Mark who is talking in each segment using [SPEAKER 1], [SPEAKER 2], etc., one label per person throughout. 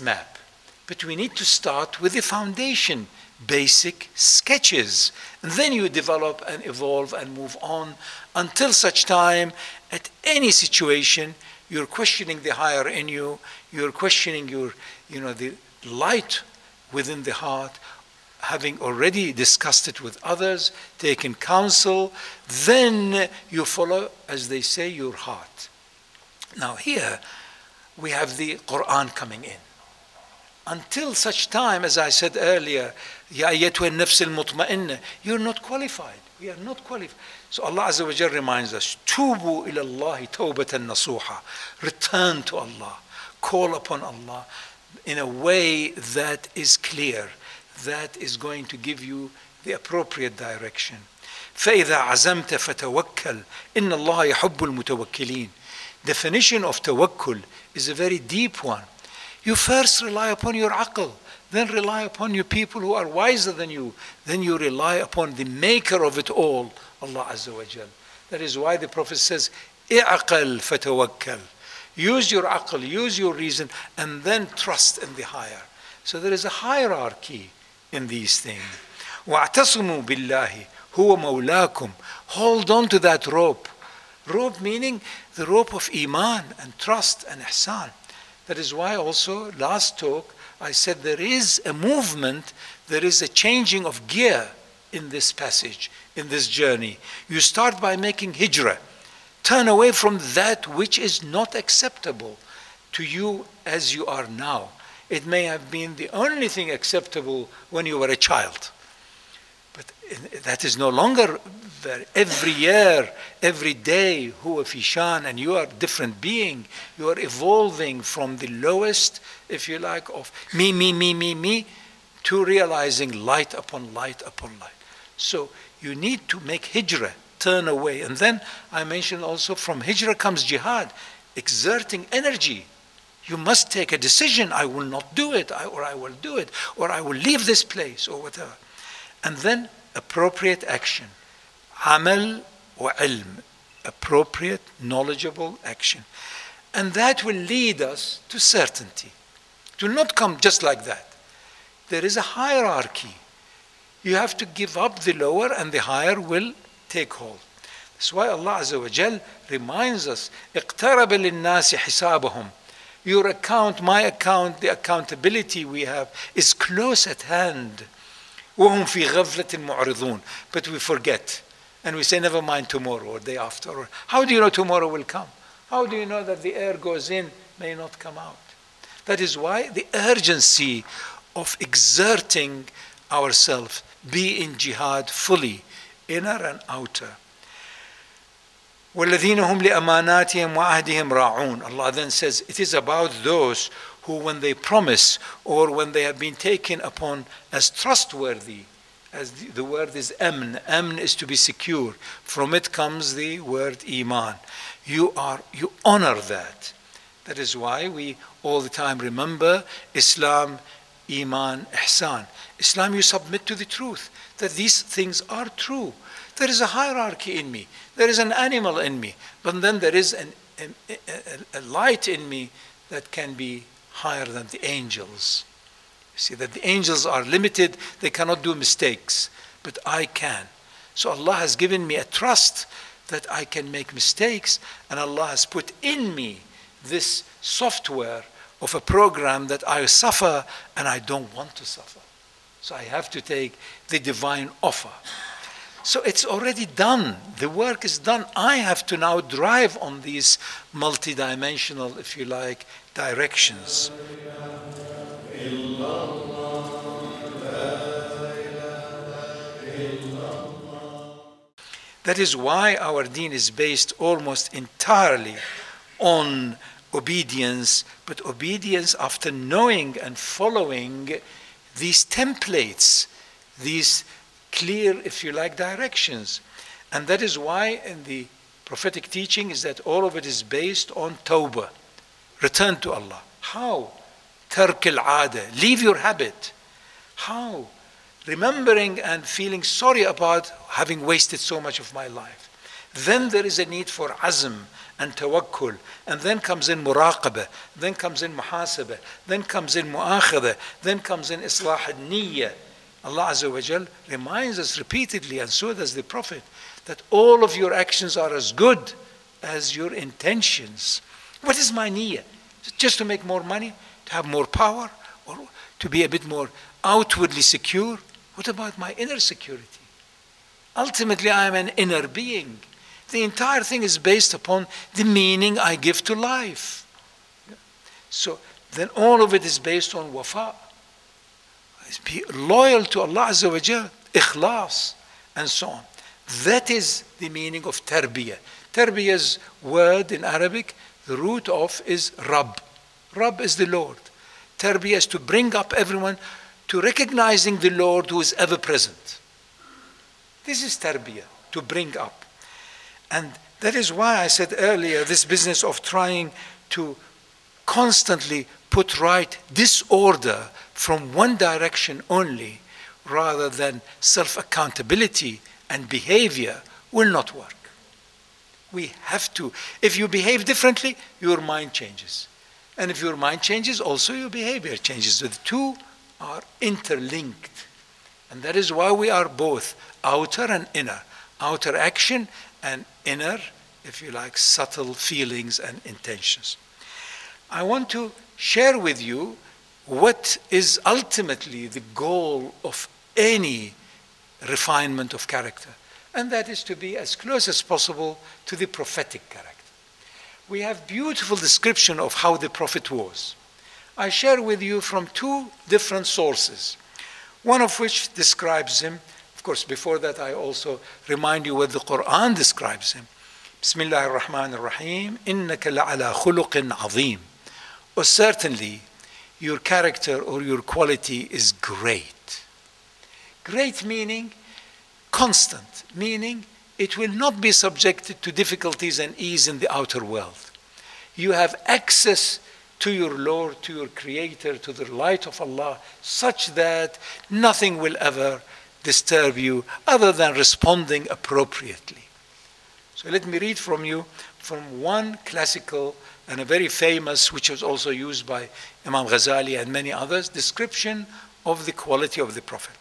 [SPEAKER 1] map. But we need to start with the foundation, basic sketches. And then you develop and evolve and move on until such time, at any situation, you're questioning the higher in you, you're questioning your, you know, the light within the heart, having already discussed it with others, taken counsel, then you follow, as they say, your heart. Now, here we have the Quran coming in Until such time, as I said earlier, يا أيتها النفس المطمئنة, you're not qualified. We are not qualified. So Allah Azza wa Jal reminds us, Tubu ila Allah tawbatan nasuha. Return to Allah. Call upon Allah in a way that is clear, that is going to give you the appropriate direction. فإذا عزمت فتوكل إن الله يحب المتوكلين. Definition of tawakkul is a very deep one. You first rely upon your aql, then rely upon your people who are wiser than you, then you rely upon the maker of it all, Allah Azza wa Jal. That is why the Prophet says, اعقل فتوكل. Use your aql, use your reason, and then trust in the higher. So there is a hierarchy in these things. واعتصموا بالله هو مولاكم. Hold on to that rope. Rope meaning the rope of iman and trust and ihsan. That is why also last talk I said there is a movement, there is a changing of gear in this passage, in this journey. You start by making hijrah. Turn away from that which is not acceptable to you as you are now. It may have been the only thing acceptable when you were a child. But that is no longer there. Every year, every day, huwa fishan, and you are different being. You are evolving from the lowest, if you like, of me, me, me, me, me, to realizing light upon light upon light. So you need to make hijrah, turn away. And then I mentioned also from hijrah comes jihad, exerting energy. You must take a decision. I will not do it, or I will do it, or I will leave this place, or whatever. And then appropriate action Amal wa ilm. Appropriate, knowledgeable action. And that will lead us to certainty. It will not come just like that. There is a hierarchy. You have to give up the lower and the higher will take hold. That's why Allah Azza wa Jal reminds us, اقترب للناس حسابهم. Your account, my account, the accountability we have is close at hand. وهم في غفلة معرضون. But we forget. And we say, never mind tomorrow or day after. Or, How do you know tomorrow will come? How do you know that the air goes in, may not come out? That is why the urgency of exerting ourselves, be in jihad fully, inner and outer. والذين هم لأماناتهم وعهدهم راعون Allah then says it is about those who when they promise or when they have been taken upon as trustworthy as the, the word is amn. Amn is to be secure. From it comes the word iman. You are you honor that. That is why we all the time remember islam iman ihsan. Islam you submit to the truth that these things are true. There is a hierarchy in me. There is an animal in me. But then there is an, a, a, a light in me that can be higher than the angels see that the angels are limited, they cannot do mistakes, but I can. So Allah has given me a trust that I can make mistakes, and Allah has put in me this software of a program that I suffer and I don't want to suffer. So I have to take the divine offer. So it's already done. The work is done. I have to now drive on these multidimensional, if you like, directions. That is why our deen is based almost entirely on obedience, but obedience after knowing and following these templates, these clear, if you like, directions. And that is why in the prophetic teaching is that all of it is based on tawbah, return to Allah. How? Tark al leave your habit. How? remembering and feeling sorry about having wasted so much of my life. Then there is a need for azm and tawakkul. And then comes in muraqabah, then comes in muhasabah, then comes in mu'akhadha, then comes in islah al-niyyah. Allah Azza wa Jal reminds us repeatedly, and so does the Prophet, that all of your actions are as good as your intentions. What is my niyyah? Just to make more money, to have more power, or to be a bit more outwardly secure? What about my inner security? Ultimately, I am an inner being. The entire thing is based upon the meaning I give to life. So then all of it is based on wafa. Be loyal to Allah Azza wa Jal, ikhlas, and so on. That is the meaning of tarbiyah. Tarbiyah's word in Arabic, the root of is Rab. Rab is the Lord. Tarbiyah is to bring up everyone to recognizing the Lord who is ever present. This is tarbiyah, to bring up. And that is why I said earlier this business of trying to constantly put right disorder from one direction only rather than self accountability and behavior will not work. We have to. If you behave differently, your mind changes. And if your mind changes, also your behavior changes. The two are interlinked. And that is why we are both outer and inner. Outer action and inner, if you like, subtle feelings and intentions. I want to share with you what is ultimately the goal of any refinement of character, and that is to be as close as possible to the prophetic character we have beautiful description of how the prophet was. I share with you from two different sources, one of which describes him. Of course, before that, I also remind you what the Quran describes him. Bismillah ar-Rahman ar-Rahim. Innaka la'ala khuluqin azim. Or certainly, your character or your quality is great. Great meaning constant, meaning it will not be subjected to difficulties and ease in the outer world. You have access to your Lord, to your Creator, to the light of Allah, such that nothing will ever disturb you other than responding appropriately. So let me read from you from one classical and a very famous, which was also used by Imam Ghazali and many others, description of the quality of the Prophet.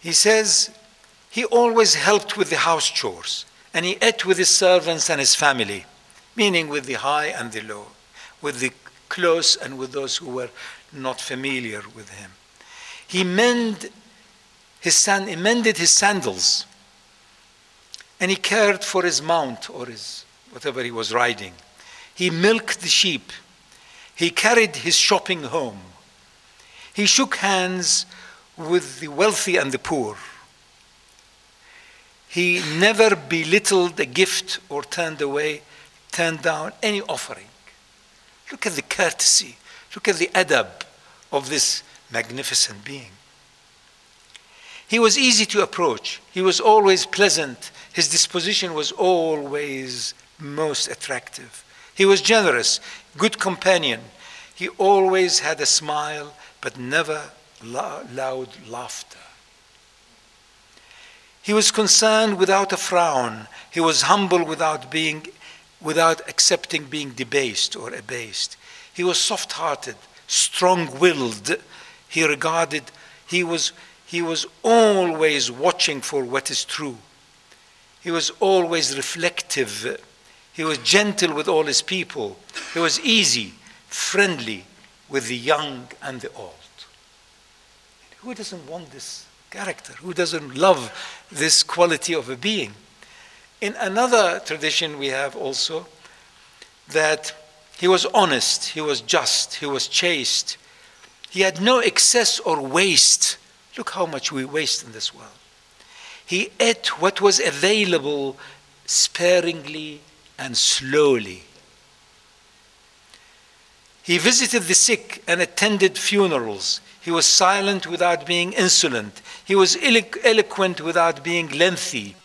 [SPEAKER 1] He says, he always helped with the house chores and he ate with his servants and his family, meaning with the high and the low, with the close and with those who were not familiar with him. He mend his he mended his sandals and he cared for his mount or his whatever he was riding. He milked the sheep. He carried his shopping home. He shook hands with the wealthy and the poor. He never belittled a gift or turned away, turned down any offering. Look at the courtesy, look at the adab of this magnificent being. He was easy to approach. He was always pleasant. His disposition was always most attractive. He was generous, good companion. He always had a smile, but never loud laughter. He was concerned without a frown. He was humble without being without accepting being debased or abased. He was soft-hearted, strong-willed. He regarded he was he was always watching for what is true. He was always reflective. He was gentle with all his people. He was easy, friendly with the young and the old. Who doesn't want this character? Who doesn't love this quality of a being? In another tradition, we have also that he was honest, he was just, he was chaste. He had no excess or waste Look how much we waste in this world. He ate what was available sparingly and slowly. He visited the sick and attended funerals. He was silent without being insolent. He was eloquent without being lengthy.